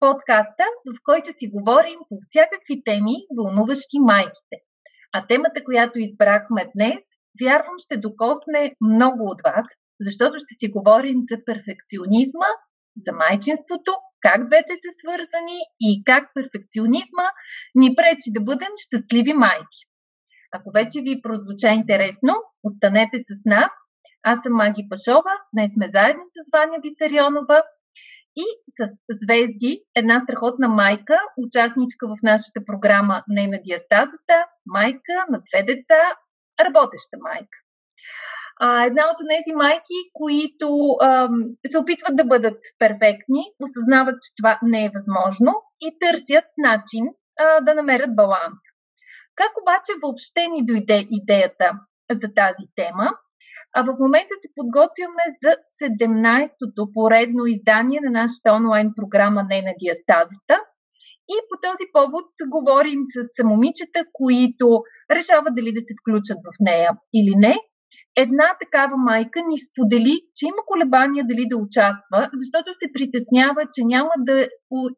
подкаста, в който си говорим по всякакви теми, вълнуващи майките. А темата, която избрахме днес, вярвам ще докосне много от вас, защото ще си говорим за перфекционизма, за майчинството, как двете са свързани и как перфекционизма ни пречи да бъдем щастливи майки. Ако вече ви прозвуча интересно, останете с нас. Аз съм Маги Пашова, днес сме заедно с Ваня Висарионова и с Звезди, една страхотна майка, участничка в нашата програма Не на диастазата, майка на две деца, работеща майка. Една от тези майки, които ам, се опитват да бъдат перфектни, осъзнават, че това не е възможно и търсят начин а, да намерят баланс. Как обаче въобще ни дойде идеята за тази тема? А в момента се подготвяме за 17-то поредно издание на нашата онлайн програма Не на диастазата. И по този повод говорим с момичета, които решават дали да се включат в нея или не. Една такава майка ни сподели, че има колебания дали да участва, защото се притеснява, че няма да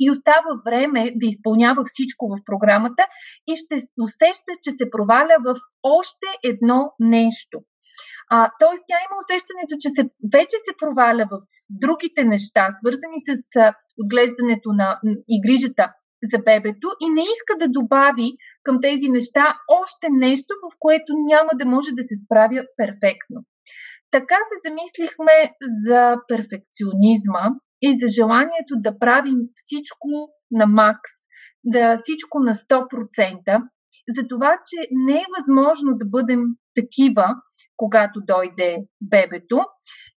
и остава време да изпълнява всичко в програмата и ще усеща, че се проваля в още едно нещо. А, тоест, тя има усещането, че се, вече се проваля в другите неща, свързани с а, отглеждането на и грижата за бебето и не иска да добави към тези неща още нещо, в което няма да може да се справя перфектно. Така се замислихме за перфекционизма и за желанието да правим всичко на макс, да всичко на 100%, за това, че не е възможно да бъдем такива, когато дойде бебето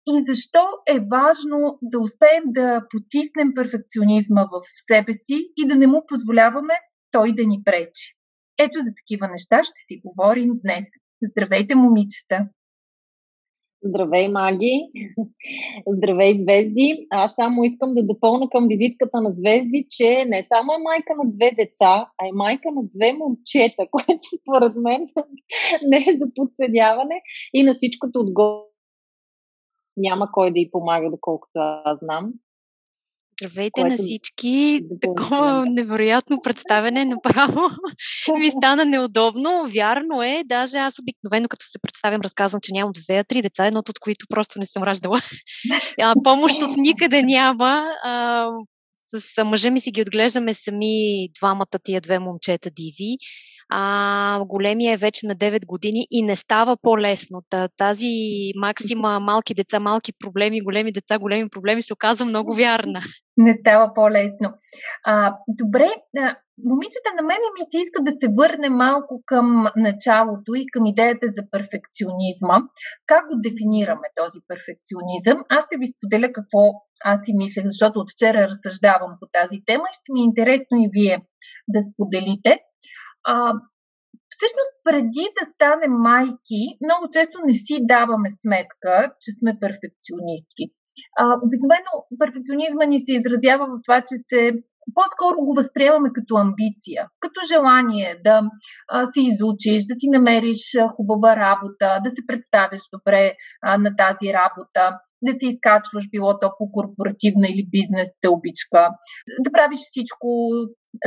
и защо е важно да успеем да потиснем перфекционизма в себе си и да не му позволяваме той да ни пречи. Ето за такива неща ще си говорим днес. Здравейте, момичета! Здравей, Маги! Здравей, Звезди! Аз само искам да допълна към визитката на Звезди, че не само е майка на две деца, а е майка на две момчета, което според мен не е за подценяване и на всичкото отгоре няма кой да й помага, доколкото аз знам. Здравейте което... на всички! Такова невероятно представене направо ми стана неудобно. Вярно е, даже аз обикновено като се представям разказвам, че нямам две, три деца, едното от които просто не съм раждала. А, помощ от никъде няма. А, с мъжа ми си ги отглеждаме сами двамата тия две момчета диви а, големия е вече на 9 години и не става по-лесно. Тази максима малки деца, малки проблеми, големи деца, големи проблеми се оказва много вярна. Не става по-лесно. А, добре, момичета, на мене ми се иска да се върне малко към началото и към идеята за перфекционизма. Как го дефинираме този перфекционизъм? Аз ще ви споделя какво аз си мислех, защото от вчера разсъждавам по тази тема и ще ми е интересно и вие да споделите. А, всъщност, преди да станем майки, много често не си даваме сметка, че сме перфекционистки. А, обикновено перфекционизма ни се изразява в това, че се по-скоро го възприемаме като амбиция, като желание да а, се изучиш, да си намериш хубава работа, да се представиш добре а, на тази работа, да се изкачваш, било то по корпоративна или бизнес тълбичка, да правиш всичко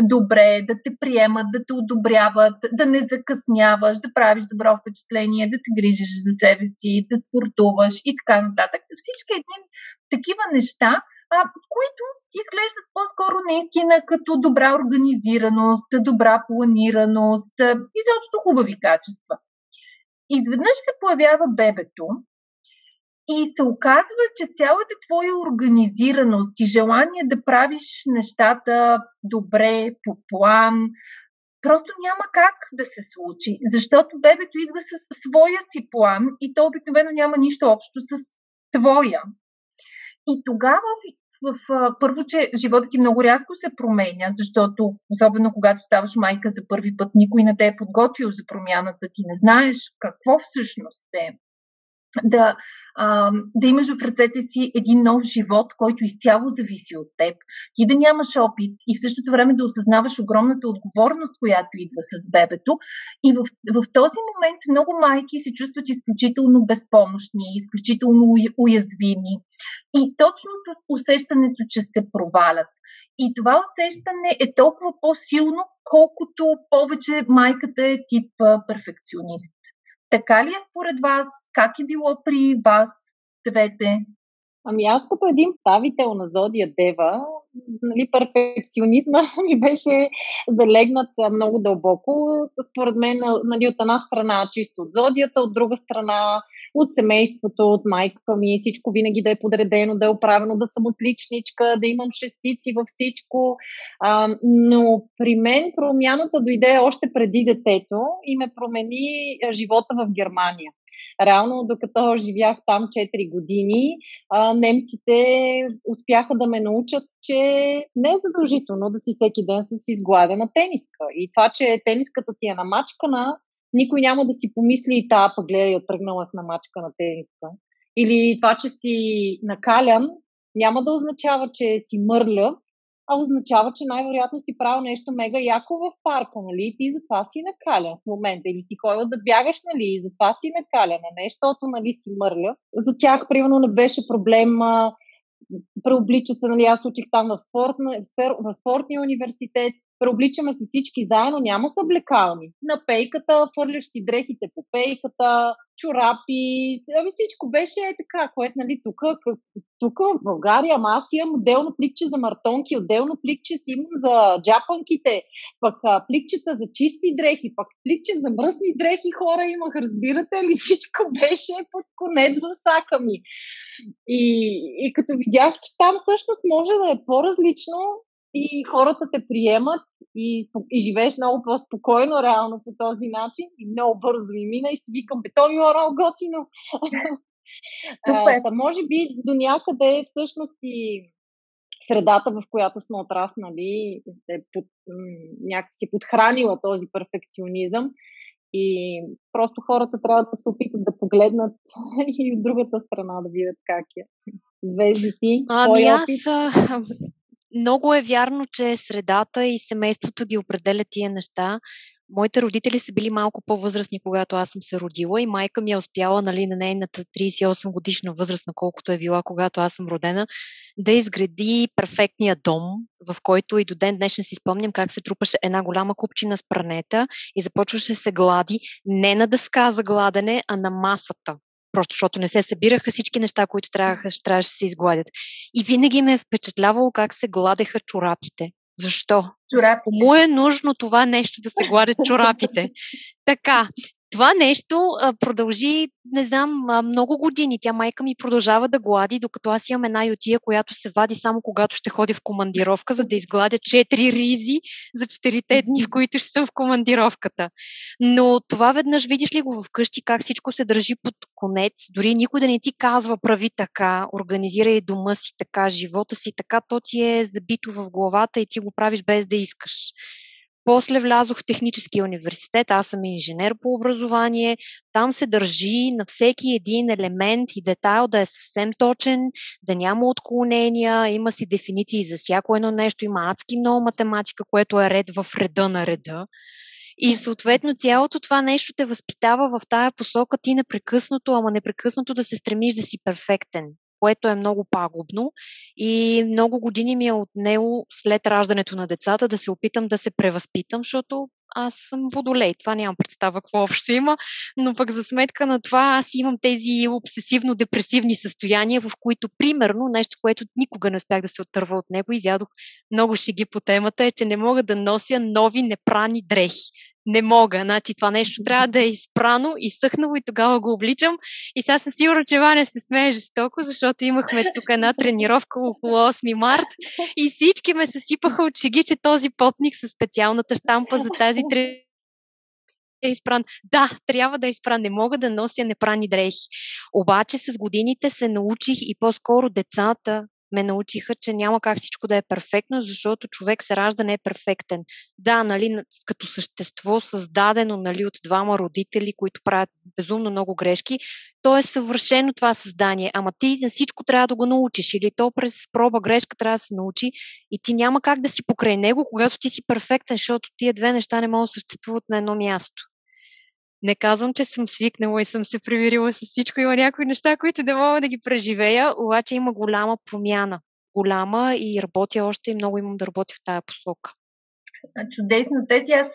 добре, да те приемат, да те одобряват, да не закъсняваш, да правиш добро впечатление, да се грижиш за себе си, да спортуваш и така нататък. Всички едни такива неща, а, които изглеждат по-скоро наистина като добра организираност, добра планираност, изобщо хубави качества. Изведнъж се появява бебето и се оказва, че цялата твоя организираност и желание да правиш нещата добре, по план, просто няма как да се случи, защото бебето идва с своя си план и то обикновено няма нищо общо с твоя. И тогава в, първо, че животът ти много рязко се променя, защото особено когато ставаш майка за първи път, никой не те е подготвил за промяната, ти не знаеш какво всъщност е да, а, да имаш в ръцете си един нов живот, който изцяло зависи от теб, ти да нямаш опит и в същото време да осъзнаваш огромната отговорност, която идва с бебето. И в, в този момент много майки се чувстват изключително безпомощни, изключително уязвими. И точно с усещането, че се провалят. И това усещане е толкова по-силно, колкото повече майката е тип перфекционист. Така ли е според вас? Как е било при вас двете? Ами аз като един ставител на Зодия Дева, нали, перфекционизма ми беше залегнат много дълбоко. Според мен, нали, от една страна чисто от зодията, от друга страна от семейството, от майка ми, всичко винаги да е подредено, да е оправено, да съм отличничка, да имам шестици във всичко. А, но при мен промяната дойде още преди детето и ме промени живота в Германия. Реално, докато живях там 4 години, а, немците успяха да ме научат, че не е задължително да си всеки ден с изгладена тениска. И това, че тениската ти е намачкана, никой няма да си помисли, та пък гледай, я тръгнала с намачкана тениска. Или това, че си накалян, няма да означава, че си мърля, а означава, че най-вероятно си правил нещо мега яко в парка, нали? И ти затова си накаля в момента. Или си ходил да бягаш, нали? И затова си накаля, не защото, нали, си мърля. За тях, примерно, не беше проблем преоблича се, нали, аз учих там в, спорт, в спортния университет, преобличаме се всички заедно, няма съблекални. На пейката, фърляш си дрехите по пейката, чорапи, ами всичко беше е така, което нали, тук, тук в България, ама аз имам отделно пликче за мартонки, отделно пликче си имам за джапанките, пък пликчета за чисти дрехи, пък пликче за мръсни дрехи хора имах, разбирате ли, всичко беше под конец в сака ми. И, и като видях, че там всъщност може да е по-различно, и хората те приемат и, и живееш много по-спокойно реално по този начин и много бързо ми мина и си викам, бе, то ми е много готино. а, може би до някъде всъщност и средата, в която сме отраснали, е под, някакси подхранила този перфекционизъм и просто хората трябва да се опитат да погледнат и от другата страна да видят как е. Звездите. Ами аз много е вярно, че средата и семейството ги определят тия неща. Моите родители са били малко по-възрастни, когато аз съм се родила и майка ми е успяла нали, на нейната 38 годишна възраст, на колкото е била, когато аз съм родена, да изгради перфектния дом, в който и до ден днешен си спомням как се трупаше една голяма купчина с пранета и започваше се глади не на дъска за гладене, а на масата просто защото не се събираха всички неща, които трябваше, трябваше да се изгладят. И винаги ме е впечатлявало как се гладеха чорапите. Защо? Чорапите. Кому е нужно това нещо да се гладят чорапите? така, това нещо а, продължи, не знам, а, много години. Тя майка ми продължава да глади, докато аз имам една ютия, която се вади само когато ще ходи в командировка, за да изгладя четири ризи за четирите дни, в които ще съм в командировката. Но това веднъж видиш ли го вкъщи, как всичко се държи под конец, дори никой да не ти казва прави така, организирай дома си така, живота си така, то ти е забито в главата и ти го правиш без да искаш. После влязох в техническия университет, аз съм инженер по образование. Там се държи на всеки един елемент и детайл да е съвсем точен, да няма отклонения, има си дефиниции за всяко едно нещо, има адски много математика, което е ред в реда на реда. И съответно цялото това нещо те възпитава в тая посока ти непрекъснато, ама непрекъснато да се стремиш да си перфектен което е много пагубно и много години ми е отнело след раждането на децата да се опитам да се превъзпитам, защото аз съм водолей. Това нямам представа какво общо има, но пък за сметка на това аз имам тези обсесивно-депресивни състояния, в които, примерно, нещо, което никога не успях да се отърва от него, изядох много шеги по темата, е, че не мога да нося нови непрани дрехи не мога. Значи това нещо трябва да е изпрано, изсъхнало и тогава го обличам. И сега съм сигурна, че Ваня се смее жестоко, защото имахме тук една тренировка около 8 март и всички ме съсипаха от шеги, че този потник с специалната штампа за тази тренировка е изпран. Да, трябва да е изпран. Не мога да нося непрани дрехи. Обаче с годините се научих и по-скоро децата ме научиха, че няма как всичко да е перфектно, защото човек се ражда не е перфектен. Да, нали, като същество, създадено нали, от двама родители, които правят безумно много грешки, то е съвършено това създание. Ама ти на всичко трябва да го научиш или то през проба грешка трябва да се научи и ти няма как да си покрай него, когато ти си перфектен, защото тия две неща не могат да съществуват на едно място. Не казвам, че съм свикнала и съм се примирила с всичко. Има някои неща, които не мога да ги преживея, обаче има голяма промяна. Голяма и работя още и много имам да работя в тая посока чудесно. Свети, аз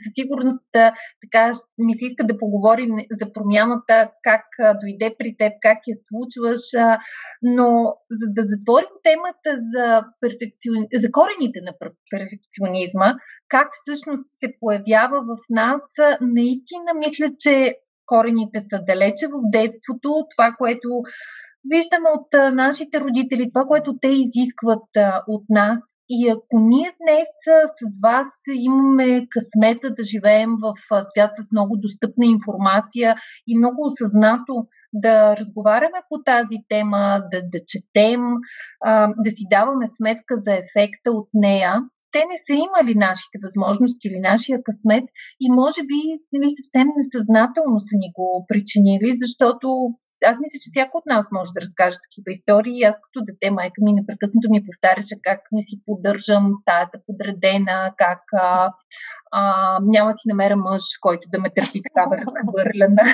със сигурност така ми се иска да поговорим за промяната, как дойде при теб, как я случваш, но за да затворим темата за, перфекцион... за корените на перфекционизма, как всъщност се появява в нас, наистина мисля, че корените са далече в детството, това, което виждаме от нашите родители, това, което те изискват от нас, и ако ние днес с вас имаме късмета да живеем в свят с много достъпна информация и много осъзнато да разговаряме по тази тема, да, да четем, да си даваме сметка за ефекта от нея, те не са имали нашите възможности или нашия късмет и може би нали, съвсем несъзнателно са ни го причинили, защото аз мисля, че всяко от нас може да разкаже такива истории. Аз като дете майка ми непрекъснато ми повтаряше как не си поддържам стаята подредена, как а, а, няма си намеря мъж, който да ме търпи такава разхвърляна.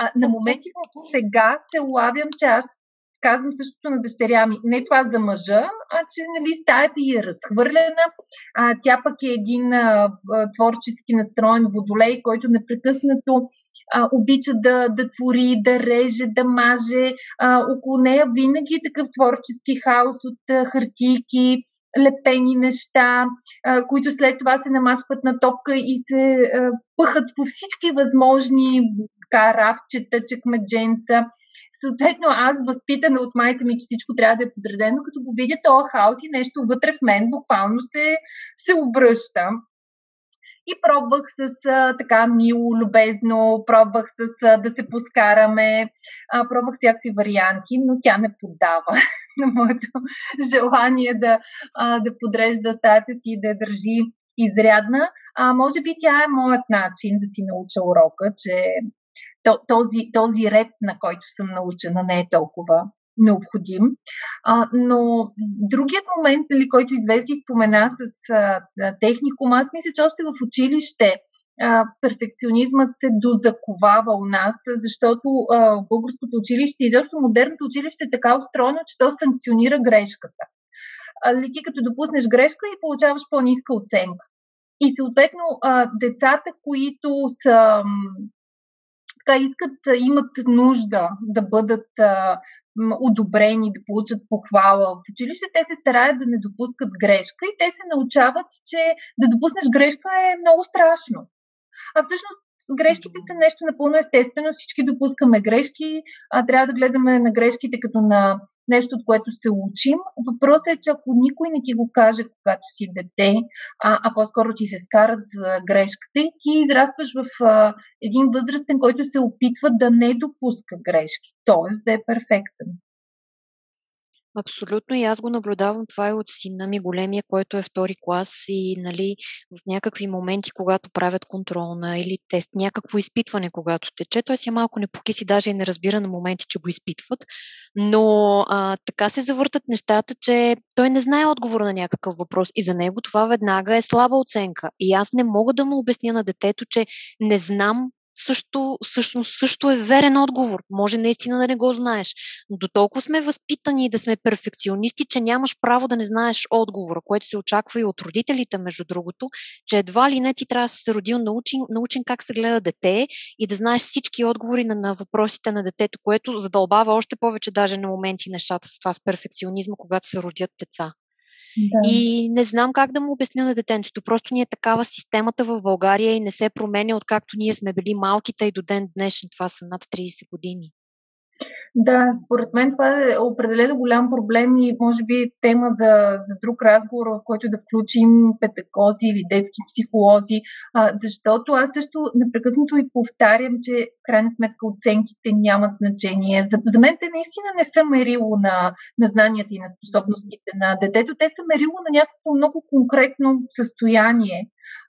А, на моменти сега се улавям, че аз казвам същото на дъщеря ми. Не това за мъжа, а че нали, стаята й е разхвърлена. А, тя пък е един а, творчески настроен водолей, който непрекъснато а, обича да, да твори, да реже, да маже. А, около нея винаги е такъв творчески хаос от а, хартийки, лепени неща, а, които след това се намачкват на топка и се а, пъхат по всички възможни така, рафчета, чекмедженца. Съответно, аз възпитана от майка ми, че всичко трябва да е подредено, като го видя този хаос и нещо вътре в мен буквално се, се обръща. И пробвах с а, така мило, любезно, пробвах с а, да се поскараме, а, пробвах всякакви варианти, но тя не поддава на моето желание да, а, да подрежда стаята си и да я държи изрядна. А, може би тя е моят начин да си науча урока, че този, този ред, на който съм научена, не е толкова необходим. А, но другият момент, нали, който извести спомена с а, техникум, аз мисля, че още в училище а, перфекционизмът се дозаковава у нас, защото а, българското училище и защо модерното училище е така устроено, че то санкционира грешката. А, ли ти като допуснеш грешка и получаваш по-ниска оценка. И съответно, а, децата, които са така искат, имат нужда да бъдат а, одобрени, да получат похвала в училище, те се стараят да не допускат грешка и те се научават, че да допуснеш грешка е много страшно. А всъщност грешките са нещо напълно естествено, всички допускаме грешки, а трябва да гледаме на грешките като на нещо, от което се учим. Въпросът е, че ако никой не ти го каже, когато си дете, а, а по-скоро ти се скарат за грешката ти израстваш в а, един възрастен, който се опитва да не допуска грешки, т.е. да е перфектен. Абсолютно. И аз го наблюдавам. Това и от сина ми големия, който е втори клас и нали, в някакви моменти, когато правят контролна или тест, някакво изпитване, когато тече, той си е малко непокиси, даже и не разбира на моменти, че го изпитват, но а, така се завъртат нещата, че той не знае отговор на някакъв въпрос. И за него това веднага е слаба оценка. И аз не мога да му обясня на детето, че не знам също, всъщност също е верен отговор. Може наистина да не го знаеш. Но до толкова сме възпитани да сме перфекционисти, че нямаш право да не знаеш отговора, което се очаква и от родителите, между другото, че едва ли не ти трябва да се родил научен, научен как се гледа дете и да знаеш всички отговори на, на въпросите на детето, което задълбава още повече даже на моменти нещата с това с перфекционизма, когато се родят деца. И не знам как да му обясня на детенцето. Просто ни е такава системата в България и не се променя откакто ние сме били малките и до ден днешен. Това са над 30 години. Да, според мен това е определено голям проблем и може би тема за, за друг разговор, в който да включим педагози или детски психолози, а, защото аз също непрекъснато и повтарям, че в крайна сметка оценките нямат значение. За, за мен те наистина не са мерило на, на знанията и на способностите на детето, те са мерило на някакво много конкретно състояние,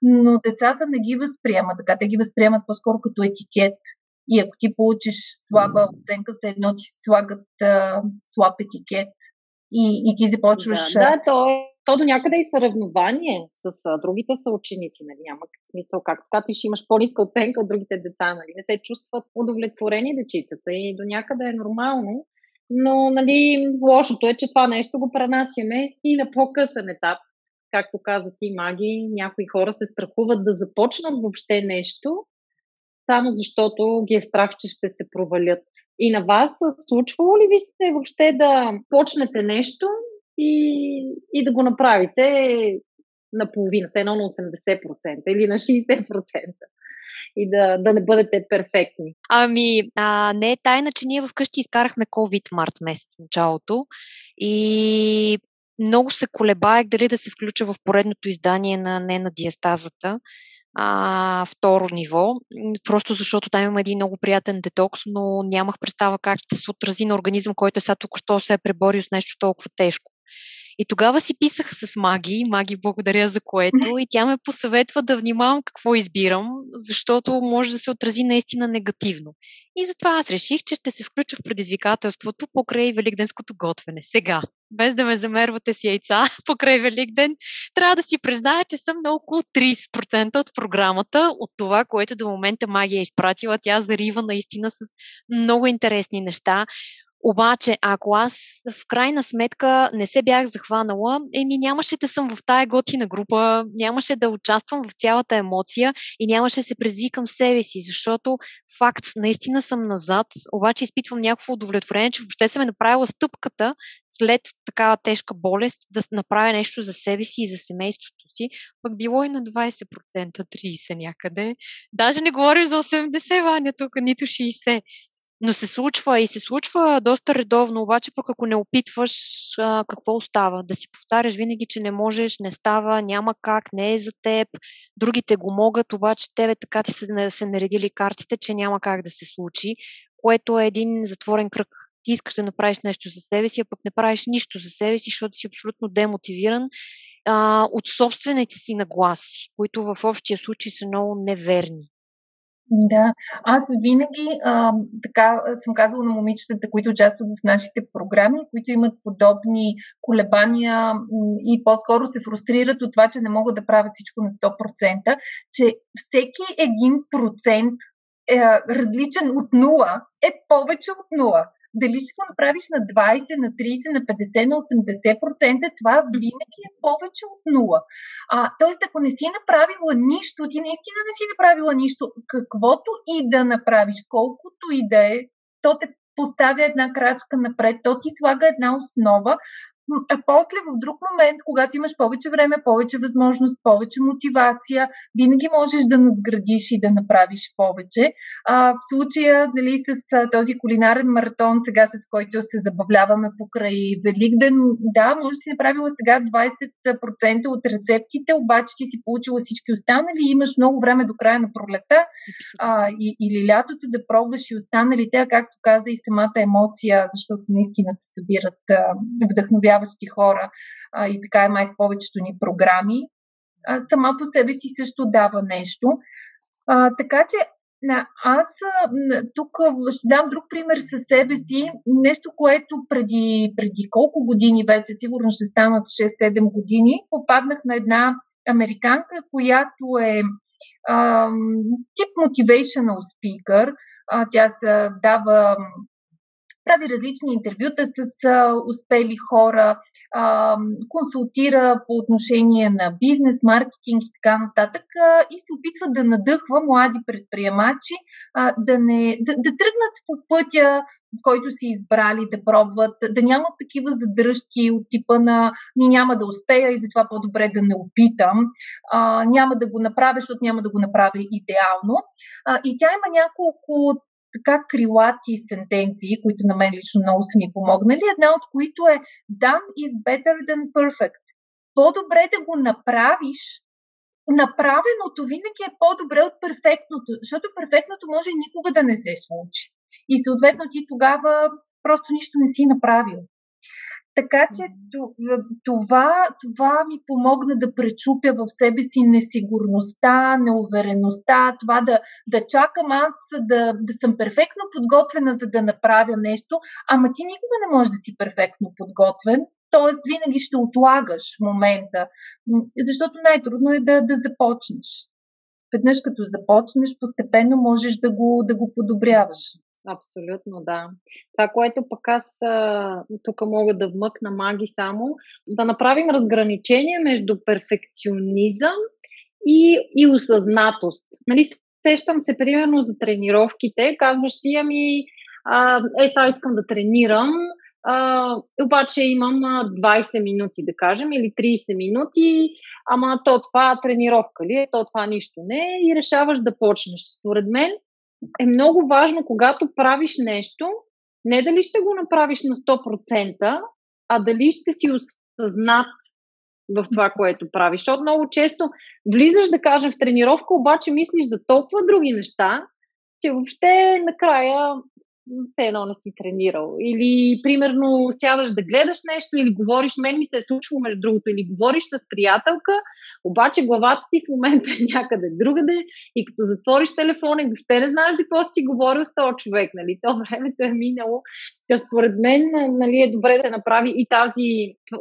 но децата не ги възприемат така, те ги възприемат по-скоро като етикет и ако ти получиш слаба оценка, все едно ти слагат а, слаб етикет и, и ти започваш. Да, да то, е, то до някъде и съревнование с а, другите са ученици. Нали? Няма смисъл, както така ти ще имаш по-ниска оценка от другите деца. Нали? Не се чувстват удовлетворени дечицата и до някъде е нормално. Но нали, лошото е, че това нещо го пренасяме и на по-късен етап. Както каза ти, маги, някои хора се страхуват да започнат въобще нещо, само защото ги е страх, че ще се провалят. И на вас случвало ли ви сте въобще да почнете нещо и, и да го направите наполовина, все едно на 80% или на 60%? и да, да не бъдете перфектни. Ами, а, не е тайна, че ние вкъщи изкарахме COVID март месец началото и много се колебаех дали да се включа в поредното издание на Не на диастазата, а, второ ниво, просто защото там има един много приятен детокс, но нямах представа как ще се отрази на организъм, който е сега тук що се е преборил с нещо толкова тежко. И тогава си писах с Маги, Маги благодаря за което, и тя ме посъветва да внимавам какво избирам, защото може да се отрази наистина негативно. И затова аз реших, че ще се включа в предизвикателството покрай великденското готвене. Сега, без да ме замервате с яйца покрай Великден, трябва да си призная, че съм на около 30% от програмата, от това, което до момента Магия е изпратила. Тя зарива наистина с много интересни неща. Обаче, ако аз в крайна сметка не се бях захванала, еми нямаше да съм в тая готина група, нямаше да участвам в цялата емоция и нямаше да се предизвикам себе си, защото факт, наистина съм назад, обаче изпитвам някакво удовлетворение, че въобще съм е направила стъпката след такава тежка болест да направя нещо за себе си и за семейството си, пък било и на 20%, 30% някъде. Даже не говорим за 80, Ваня, тук нито 60. Но се случва и се случва доста редовно, обаче пък ако не опитваш, а, какво остава? Да си повтаряш винаги, че не можеш, не става, няма как, не е за теб, другите го могат, обаче тебе така ти са се наредили картите, че няма как да се случи, което е един затворен кръг. Ти искаш да направиш нещо за себе си, а пък не правиш нищо за себе си, защото си абсолютно демотивиран а, от собствените си нагласи, които в общия случай са много неверни. Да, аз винаги а, така съм казвала на момичетата, които участват в нашите програми, които имат подобни колебания и по-скоро се фрустрират от това, че не могат да правят всичко на 100%, че всеки един процент е, различен от нула е повече от нула. Дали ще го направиш на 20, на 30, на 50, на 80%, това винаги е повече от нула. А, тоест, ако не си направила нищо, ти наистина не си направила нищо, каквото и да направиш, колкото и да е, то те поставя една крачка напред, то ти слага една основа, а после в друг момент, когато имаш повече време, повече възможност, повече мотивация, винаги можеш да надградиш и да направиш повече. А, в случая дали, с а, този кулинарен маратон, сега с който се забавляваме покрай Великден, да, може да си направила сега 20% от рецептите, обаче ти си получила всички останали и имаш много време до края на пролета а, и, или лятото да пробваш и останалите, а както каза и самата емоция, защото наистина се събират а, вдъхновяващи управляващи хора а, и така е май в повечето ни програми, а, сама по себе си също дава нещо. А, така че аз тук ще дам друг пример със себе си. Нещо, което преди, преди колко години вече, сигурно ще станат 6-7 години, попаднах на една американка, която е а, тип motivational speaker. А, тя се дава прави различни интервюта с успели хора, консултира по отношение на бизнес, маркетинг и така нататък и се опитва да надъхва млади предприемачи да, не, да, да тръгнат по пътя, който си избрали да пробват, да нямат такива задръжки от типа на ни няма да успея и затова по-добре да не опитам, а, няма да го направя, защото няма да го направя идеално. А, и тя има няколко така крилати сентенции, които на мен лично много са ми помогнали, една от които е done is better than perfect. По-добре да го направиш, направеното винаги е по-добре от перфектното, защото перфектното може никога да не се случи. И съответно ти тогава просто нищо не си направил. Така че това, това ми помогна да пречупя в себе си несигурността, неувереността, това да, да чакам аз да, да съм перфектно подготвена, за да направя нещо, ама ти никога не можеш да си перфектно подготвен, т.е. винаги ще отлагаш момента, защото най-трудно е да, да започнеш. Веднъж като започнеш, постепенно можеш да го, да го подобряваш. Абсолютно, да. Това, което пък аз тук мога да вмъкна маги само, да направим разграничение между перфекционизъм и, и осъзнатост. Нали, сещам се, примерно, за тренировките, казваш си, ами, е, сега искам да тренирам, а, обаче имам 20 минути, да кажем, или 30 минути, ама то това тренировка ли е, то това нищо не е и решаваш да почнеш. Според мен, е много важно, когато правиш нещо, не дали ще го направиш на 100%, а дали ще си осъзнат в това, което правиш. Защото много често влизаш, да кажем, в тренировка, обаче мислиш за толкова други неща, че въобще накрая все едно не си тренирал. Или, примерно, сядаш да гледаш нещо или говориш, мен ми се е случило между другото, или говориш с приятелка, обаче главата ти в момента е някъде другаде и като затвориш телефона и въобще не знаеш за какво си говорил с този човек, нали? То времето е минало. Та според мен нали, е добре да се направи и тази,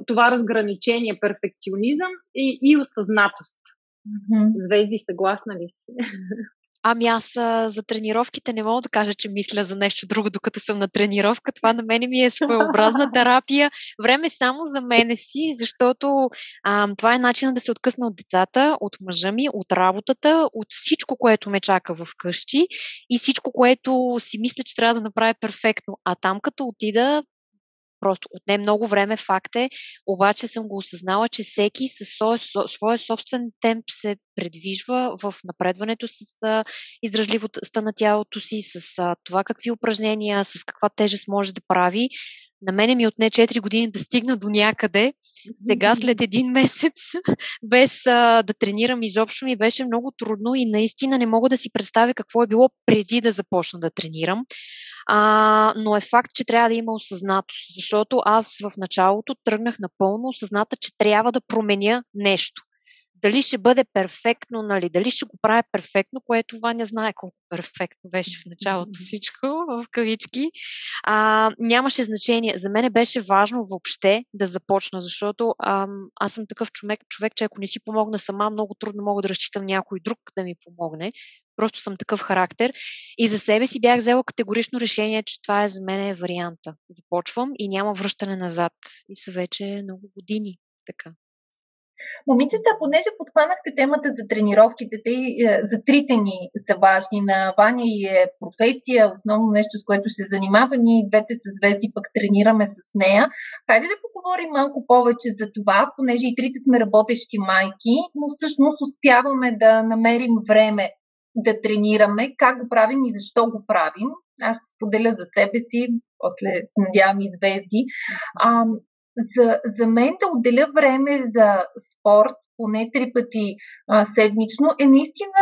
това разграничение, перфекционизъм и, и осъзнатост. Mm-hmm. Звезди, съгласна ли си? Ами аз а, за тренировките не мога да кажа, че мисля за нещо друго, докато съм на тренировка. Това на мене ми е своеобразна терапия. Време само за мене си, защото а, това е начинът да се откъсна от децата, от мъжа ми, от работата, от всичко, което ме чака в къщи и всичко, което си мисля, че трябва да направя перфектно. А там като отида, Просто отне много време, факт е, обаче съм го осъзнала, че всеки със своя собствен темп се предвижва в напредването с издръжливостта на тялото си, с това какви упражнения, с каква тежест може да прави. На мене ми отне 4 години да стигна до някъде. Сега, след един месец, без а, да тренирам изобщо, ми беше много трудно и наистина не мога да си представя какво е било преди да започна да тренирам. А, но е факт, че трябва да има осъзнатост, защото аз в началото тръгнах напълно осъзната, че трябва да променя нещо. Дали ще бъде перфектно, нали, дали ще го правя перфектно, което Ваня знае колко перфектно беше в началото всичко, в кавички. А, нямаше значение. За мен беше важно въобще да започна, защото а, аз съм такъв човек, човек, че ако не си помогна сама, много трудно мога да разчитам някой друг да ми помогне. Просто съм такъв характер. И за себе си бях взела категорично решение, че това е за мен е варианта. Започвам и няма връщане назад. И са вече много години така. Момичета, понеже подхванахте темата за тренировките, те, е, за трите ни са важни на Ваня и е професия, основно нещо, с което се занимава. Ние двете с звезди пък тренираме с нея. Хайде да поговорим малко повече за това, понеже и трите сме работещи майки, но всъщност успяваме да намерим време да тренираме, как го правим и защо го правим. Аз ще споделя за себе си, после се надявам и звезди. А, за, за мен да отделя време за спорт, поне три пъти а, седмично, е наистина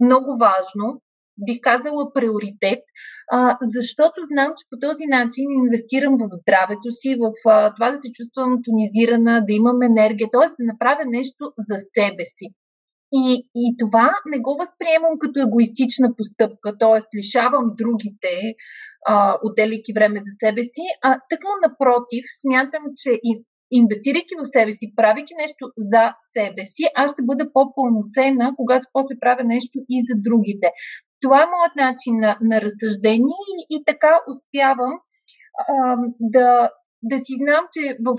много важно. Бих казала приоритет, а, защото знам, че по този начин инвестирам в здравето си, в а, това да се чувствам тонизирана, да имам енергия, т.е. да направя нещо за себе си. И, и това не го възприемам като егоистична постъпка, т.е. лишавам другите, а, отделяйки време за себе си, а тъкмо напротив, смятам, че и инвестирайки в себе си, правейки нещо за себе си, аз ще бъда по-пълноценна, когато после правя нещо и за другите. Това е моят начин на, на разсъждение и, и така успявам а, да, да си знам, че в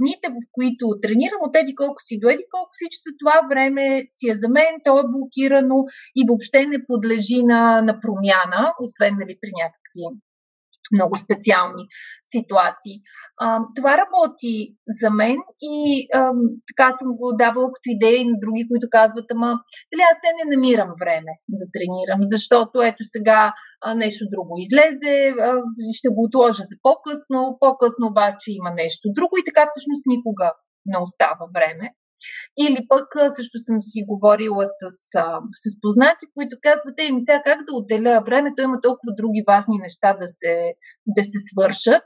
дните, в които тренирам от еди колко си до еди колко си, че за това време си е за мен, то е блокирано и въобще не подлежи на, на промяна, освен нали, при някакви много специални ситуации. Това работи за мен и така съм го давала като идея и на други, които казват, ама дали аз се не намирам време да тренирам, защото ето сега нещо друго излезе, ще го отложа за по-късно, по-късно обаче има нещо друго и така всъщност никога не остава време. Или пък също съм си говорила с, с познати, които казват, ей, ми сега как да отделя времето, има толкова други важни неща да се, да се свършат.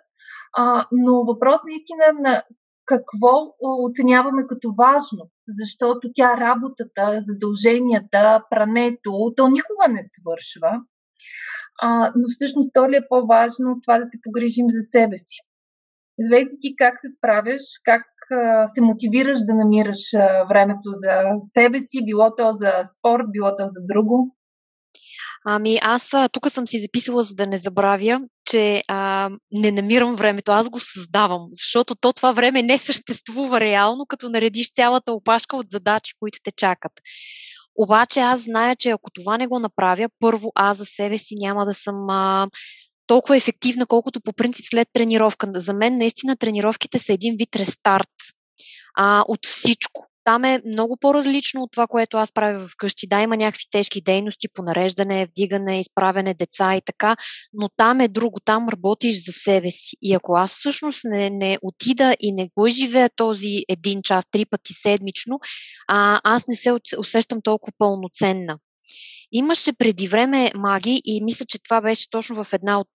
А, но въпрос наистина на какво оценяваме като важно, защото тя работата, задълженията, прането, то никога не свършва. А, но всъщност то ли е по-важно това да се погрижим за себе си. Звезди ти как се справяш, как се мотивираш да намираш времето за себе си, било то за спорт, било то за друго? Ами аз тук съм си записала, за да не забравя, че а, не намирам времето, аз го създавам, защото то това време не съществува реално, като наредиш цялата опашка от задачи, които те чакат. Обаче аз зная, че ако това не го направя, първо аз за себе си няма да съм а, толкова ефективна, колкото по принцип след тренировка. За мен наистина тренировките са един вид рестарт а, от всичко. Там е много по-различно от това, което аз правя вкъщи. Да, има някакви тежки дейности по нареждане, вдигане, изправяне деца и така, но там е друго. Там работиш за себе си. И ако аз всъщност не, не отида и не го живея този един час, три пъти седмично, а, аз не се усещам толкова пълноценна. Имаше преди време маги и мисля, че това беше точно в една от,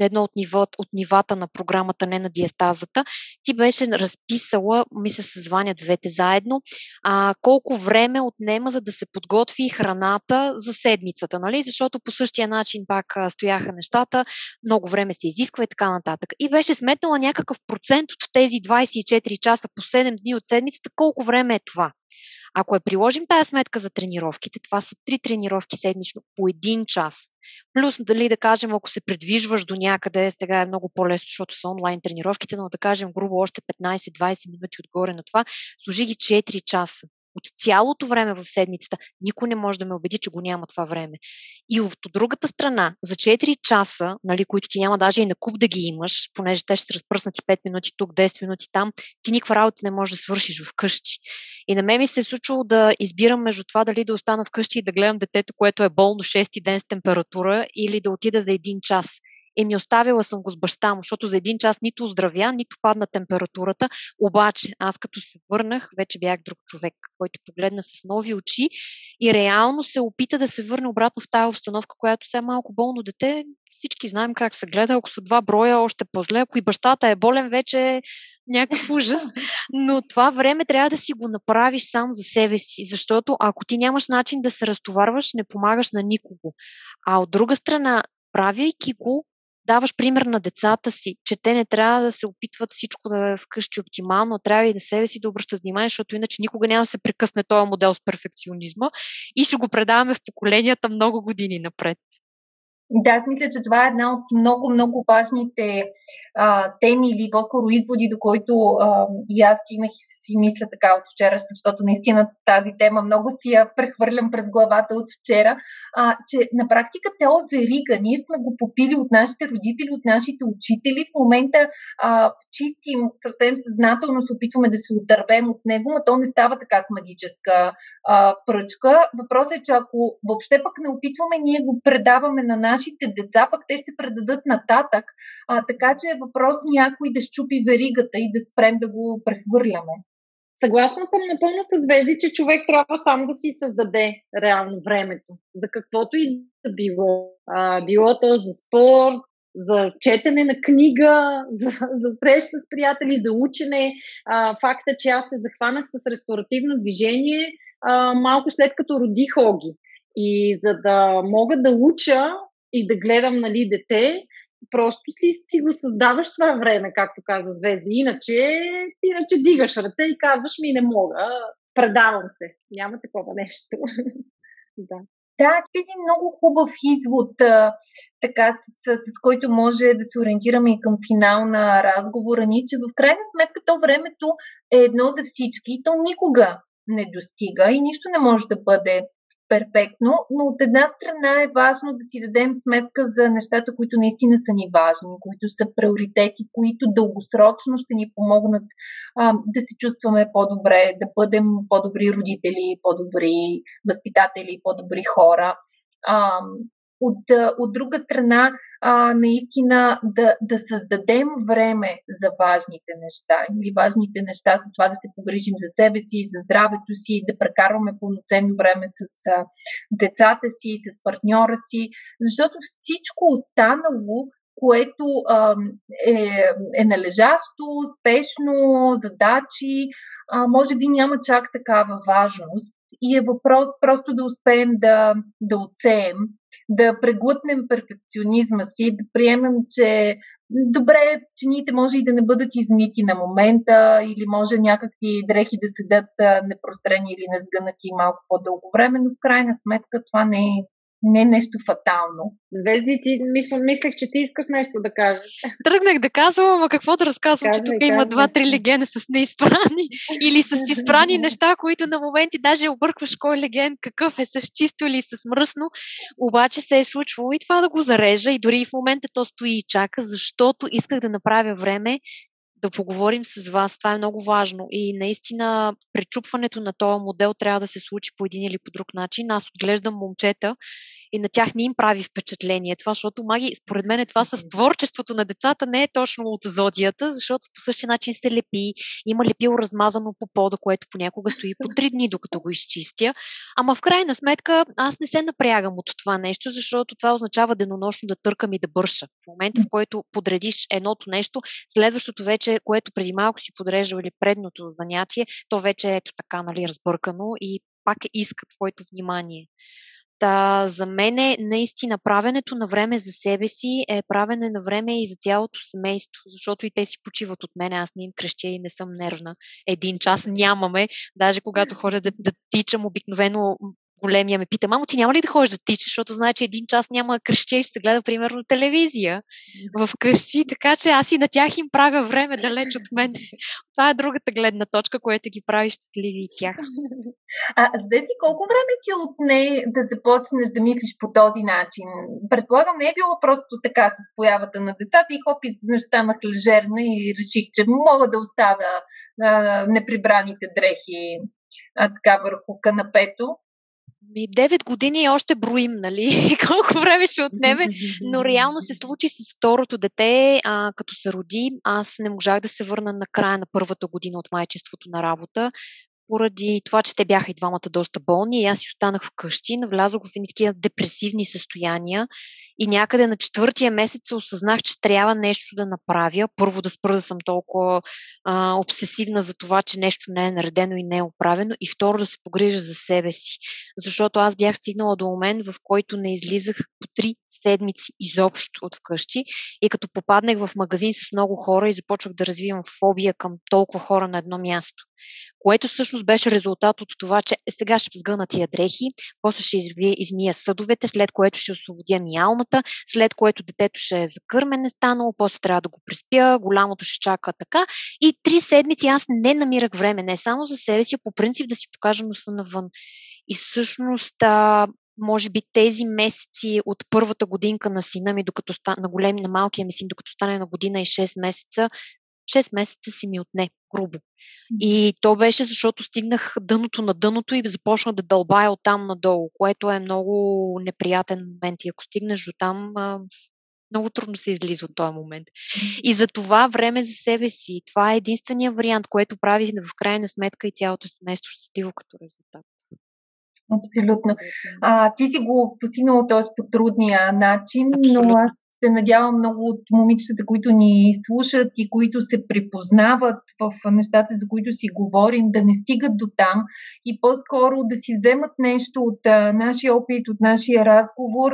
едно от, ниво, от нивата на програмата, не на диастазата. Ти беше разписала, мисля се званя двете заедно, а, колко време отнема за да се подготви храната за седмицата, нали? Защото по същия начин пак стояха нещата, много време се изисква и така нататък. И беше сметнала някакъв процент от тези 24 часа по 7 дни от седмицата, колко време е това. Ако я приложим тая сметка за тренировките, това са три тренировки седмично по един час. Плюс, дали да кажем, ако се предвижваш до някъде, сега е много по-лесно, защото са онлайн тренировките, но да кажем грубо още 15-20 минути отгоре на това, служи ги 4 часа от цялото време в седмицата, никой не може да ме убеди, че го няма това време. И от другата страна, за 4 часа, нали, които ти няма даже и на куп да ги имаш, понеже те ще се разпръснати 5 минути тук, 10 минути там, ти никаква работа не можеш да свършиш вкъщи. И на мен ми се е случило да избирам между това дали да остана вкъщи и да гледам детето, което е болно 6 ден с температура, или да отида за един час. Еми оставила съм го с баща му, защото за един час нито оздравя, нито падна температурата. Обаче аз като се върнах, вече бях друг човек, който погледна с нови очи и реално се опита да се върне обратно в тази установка, която сега малко болно дете. Всички знаем как се гледа. Ако са два броя, още по-зле. Ако и бащата е болен, вече е някакъв ужас. Но това време трябва да си го направиш сам за себе си, защото ако ти нямаш начин да се разтоварваш, не помагаш на никого. А от друга страна, правейки го, даваш пример на децата си, че те не трябва да се опитват всичко да е вкъщи оптимално, трябва и на себе си да обръщат внимание, защото иначе никога няма да се прекъсне този модел с перфекционизма и ще го предаваме в поколенията много години напред. Да, аз мисля, че това е една от много, много важните а, теми или по-скоро изводи, до които а, и аз стигнах и си мисля така от вчера, защото наистина тази тема много си я прехвърлям през главата от вчера, а, че на практика Тео Верига, ние сме го попили от нашите родители, от нашите учители. В момента а, чистим съвсем съзнателно, се опитваме да се отървем от него, но то не става така с магическа а, пръчка. Въпросът е, че ако въобще пък не опитваме, ние го предаваме на нашите деца, пък те ще предадат нататък. А, така че е въпрос някой да щупи веригата и да спрем да го прехвърляме. Съгласна съм напълно с Вези, че човек трябва сам да си създаде реално времето. За каквото и да било. А, било то за спорт, за четене на книга, за, за среща с приятели, за учене. А, факта, че аз се захванах с ресторативно движение а, малко след като родих Оги. И за да мога да уча и да гледам нали, дете, просто си, си го създаваш това време, както каза Звезди. Иначе, иначе дигаш ръце и казваш ми не мога, предавам се. Няма такова нещо. да. Да, е един много хубав извод, така, с, с, с който може да се ориентираме и към финал на разговора ни, че в крайна сметка то времето е едно за всички, то никога не достига и нищо не може да бъде перфектно, но от една страна е важно да си дадем сметка за нещата, които наистина са ни важни, които са приоритети, които дългосрочно ще ни помогнат а, да се чувстваме по-добре, да бъдем по-добри родители, по-добри възпитатели, по-добри хора. А, от, от друга страна, а, наистина да, да създадем време за важните неща. Или важните неща са това да се погрижим за себе си, за здравето си, да прекарваме пълноценно време с а, децата си, с партньора си, защото всичко останало което а, е, е належащо, спешно, задачи, а, може би няма чак такава важност. И е въпрос просто да успеем да, да отсеем, да преглътнем перфекционизма си, да приемем, че добре, чините може и да не бъдат измити на момента, или може някакви дрехи да седят непрострени или незгънати малко по-дълго време, но в крайна сметка това не е не нещо фатално. Звезди, ти мисля, мислех, че ти искаш нещо да кажеш. Тръгнах да казвам, ама какво да разказвам, казвай, че тук има два-три легенда с неизпрани или с изпрани неща, които на моменти даже объркваш кой леген, какъв е с чисто или с мръсно. Обаче се е случвало и това да го зарежа и дори в момента то стои и чака, защото исках да направя време да поговорим с вас. Това е много важно. И наистина пречупването на този модел трябва да се случи по един или по друг начин. Аз отглеждам момчета, и на тях не им прави впечатление това, защото маги, според мен това с творчеството на децата не е точно от зодията, защото по същия начин се лепи, има лепило размазано по пода, което понякога стои по три дни, докато го изчистя. Ама в крайна сметка аз не се напрягам от това нещо, защото това означава денонощно да търкам и да бърша. В момента, в който подредиш едното нещо, следващото вече, което преди малко си подреждал или предното занятие, то вече е ето така, нали, разбъркано и пак иска твоето внимание. Та, за мен е наистина правенето на време за себе си е правене на време и за цялото семейство, защото и те си почиват от мен. Аз не им крещя и не съм нервна. Един час нямаме. Даже когато ходя да, да тичам, обикновено големия ме пита, мамо, ти няма ли да ходиш да тичаш, защото знае, че един час няма кръще и ще се гледа, примерно, телевизия в къщи, така че аз и на тях им правя време далеч от мен. Това е другата гледна точка, която ги прави щастливи и тях. А, Звезди, колко време ти отне да започнеш да мислиш по този начин? Предполагам, не е било просто така с появата на децата и хоп, изведнъж станах лежерна и реших, че мога да оставя а, неприбраните дрехи а, така върху канапето. Ми 9 години още броим, нали? Колко време ще отнеме. Но реално се случи с второто дете, а, като се роди. Аз не можах да се върна на края на първата година от майчеството на работа, поради това, че те бяха и двамата доста болни. И аз си останах вкъщи, навлязох в едни такива депресивни състояния и някъде на четвъртия месец осъзнах, че трябва нещо да направя. Първо да спра да съм толкова а, обсесивна за това, че нещо не е наредено и не е оправено. И второ да се погрижа за себе си. Защото аз бях стигнала до момент, в който не излизах по три седмици изобщо от вкъщи. И като попаднах в магазин с много хора и започвах да развивам фобия към толкова хора на едно място което всъщност беше резултат от това, че е, сега ще сгъна тия дрехи, после ще измия, съдовете, след което ще освободя миялната, след което детето ще е закърмене станало, после трябва да го преспя, голямото ще чака така. И три седмици аз не намирах време, не само за себе си, а по принцип да си покажа носа навън. И всъщност а, може би тези месеци от първата годинка на сина ми, докато ста, на големи, на малкия ми син, докато стане на година и 6 месеца, 6 месеца си ми отне, грубо. И то беше защото стигнах дъното на дъното и започнах да дълбая оттам надолу, което е много неприятен момент. И ако стигнеш до там, много трудно се излиза от този момент. И за това време за себе си. Това е единствения вариант, което прави в крайна сметка и цялото семейство щастливо като резултат. Абсолютно. А, ти си го постигнала т.е. по трудния начин, Абсолютно. но аз се надявам много от момичетата, които ни слушат и които се припознават в нещата, за които си говорим, да не стигат до там и по-скоро да си вземат нещо от нашия опит, от нашия разговор,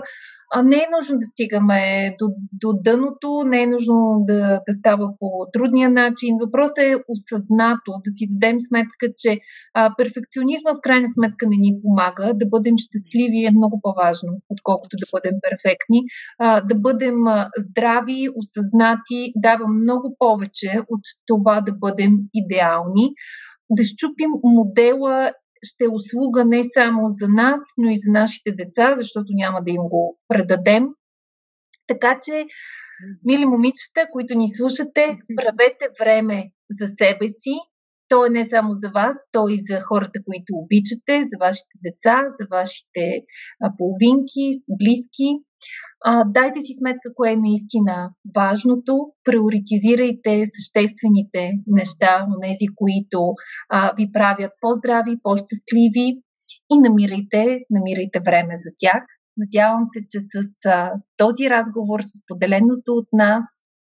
не е нужно да стигаме до, до дъното, не е нужно да, да става по трудния начин. Въпросът е осъзнато, да си дадем сметка, че а, перфекционизма в крайна сметка не ни помага. Да бъдем щастливи е много по-важно, отколкото да бъдем перфектни. А, да бъдем здрави, осъзнати, дава много повече от това да бъдем идеални. Да щупим модела ще е услуга не само за нас, но и за нашите деца, защото няма да им го предадем. Така че, мили момичета, които ни слушате, правете време за себе си. То е не само за вас, то и за хората, които обичате, за вашите деца, за вашите половинки, близки. Дайте си сметка кое е наистина важното, приоритизирайте съществените неща, тези, които ви правят по-здрави, по-щастливи и намирайте, намирайте време за тях. Надявам се, че с този разговор, с поделеното от нас,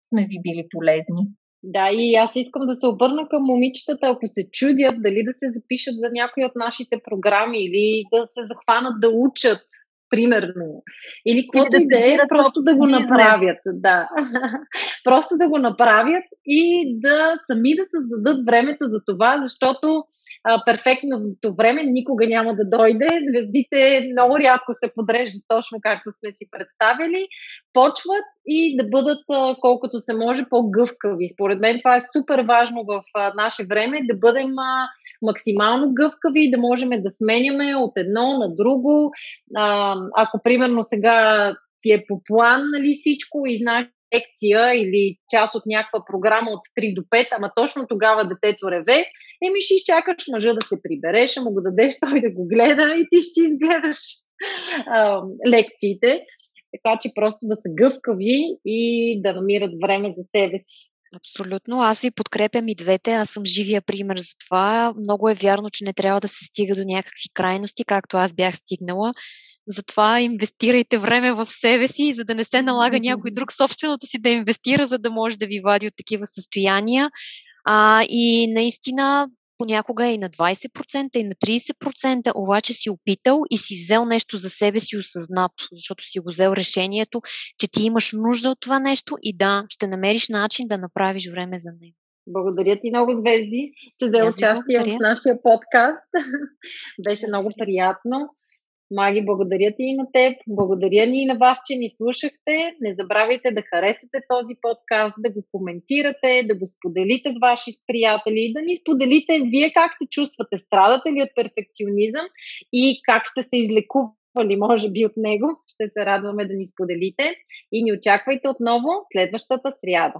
сме ви били полезни. Да, и аз искам да се обърна към момичетата, ако се чудят дали да се запишат за някои от нашите програми или да се захванат да учат примерно. Или каквото и да е, просто да го бизнес. направят. Да. просто да го направят и да сами да създадат времето за това, защото перфектното време никога няма да дойде. Звездите много рядко се подреждат точно както сме си представили. Почват и да бъдат колкото се може по-гъвкави. Според мен това е супер важно в наше време, да бъдем максимално гъвкави, да можем да сменяме от едно на друго. Ако примерно сега ти е по план нали, всичко и знаеш лекция или част от някаква програма от 3 до 5, ама точно тогава детето реве, еми ще изчакаш мъжа да се прибереш, ще му го дадеш той да го гледа и ти ще изгледаш а, лекциите. Така че просто да са гъвкави и да намират време за себе си. Абсолютно. Аз ви подкрепям и двете. Аз съм живия пример за това. Много е вярно, че не трябва да се стига до някакви крайности, както аз бях стигнала. Затова инвестирайте време в себе си, за да не се налага някой друг собственото си да инвестира, за да може да ви вади от такива състояния. А, и наистина понякога е и на 20%, и на 30%, обаче си опитал и си взел нещо за себе си осъзнато, защото си го взел решението, че ти имаш нужда от това нещо и да, ще намериш начин да направиш време за него. Благодаря ти много, Звезди, че взе участие в нашия подкаст. Беше много приятно. Маги, благодаря ти и на теб. Благодаря ни и на вас, че ни слушахте. Не забравяйте да харесате този подкаст, да го коментирате, да го споделите с ваши приятели, да ни споделите вие как се чувствате, страдате ли от перфекционизъм и как сте се излекували, може би, от него. Ще се радваме да ни споделите и ни очаквайте отново следващата сряда.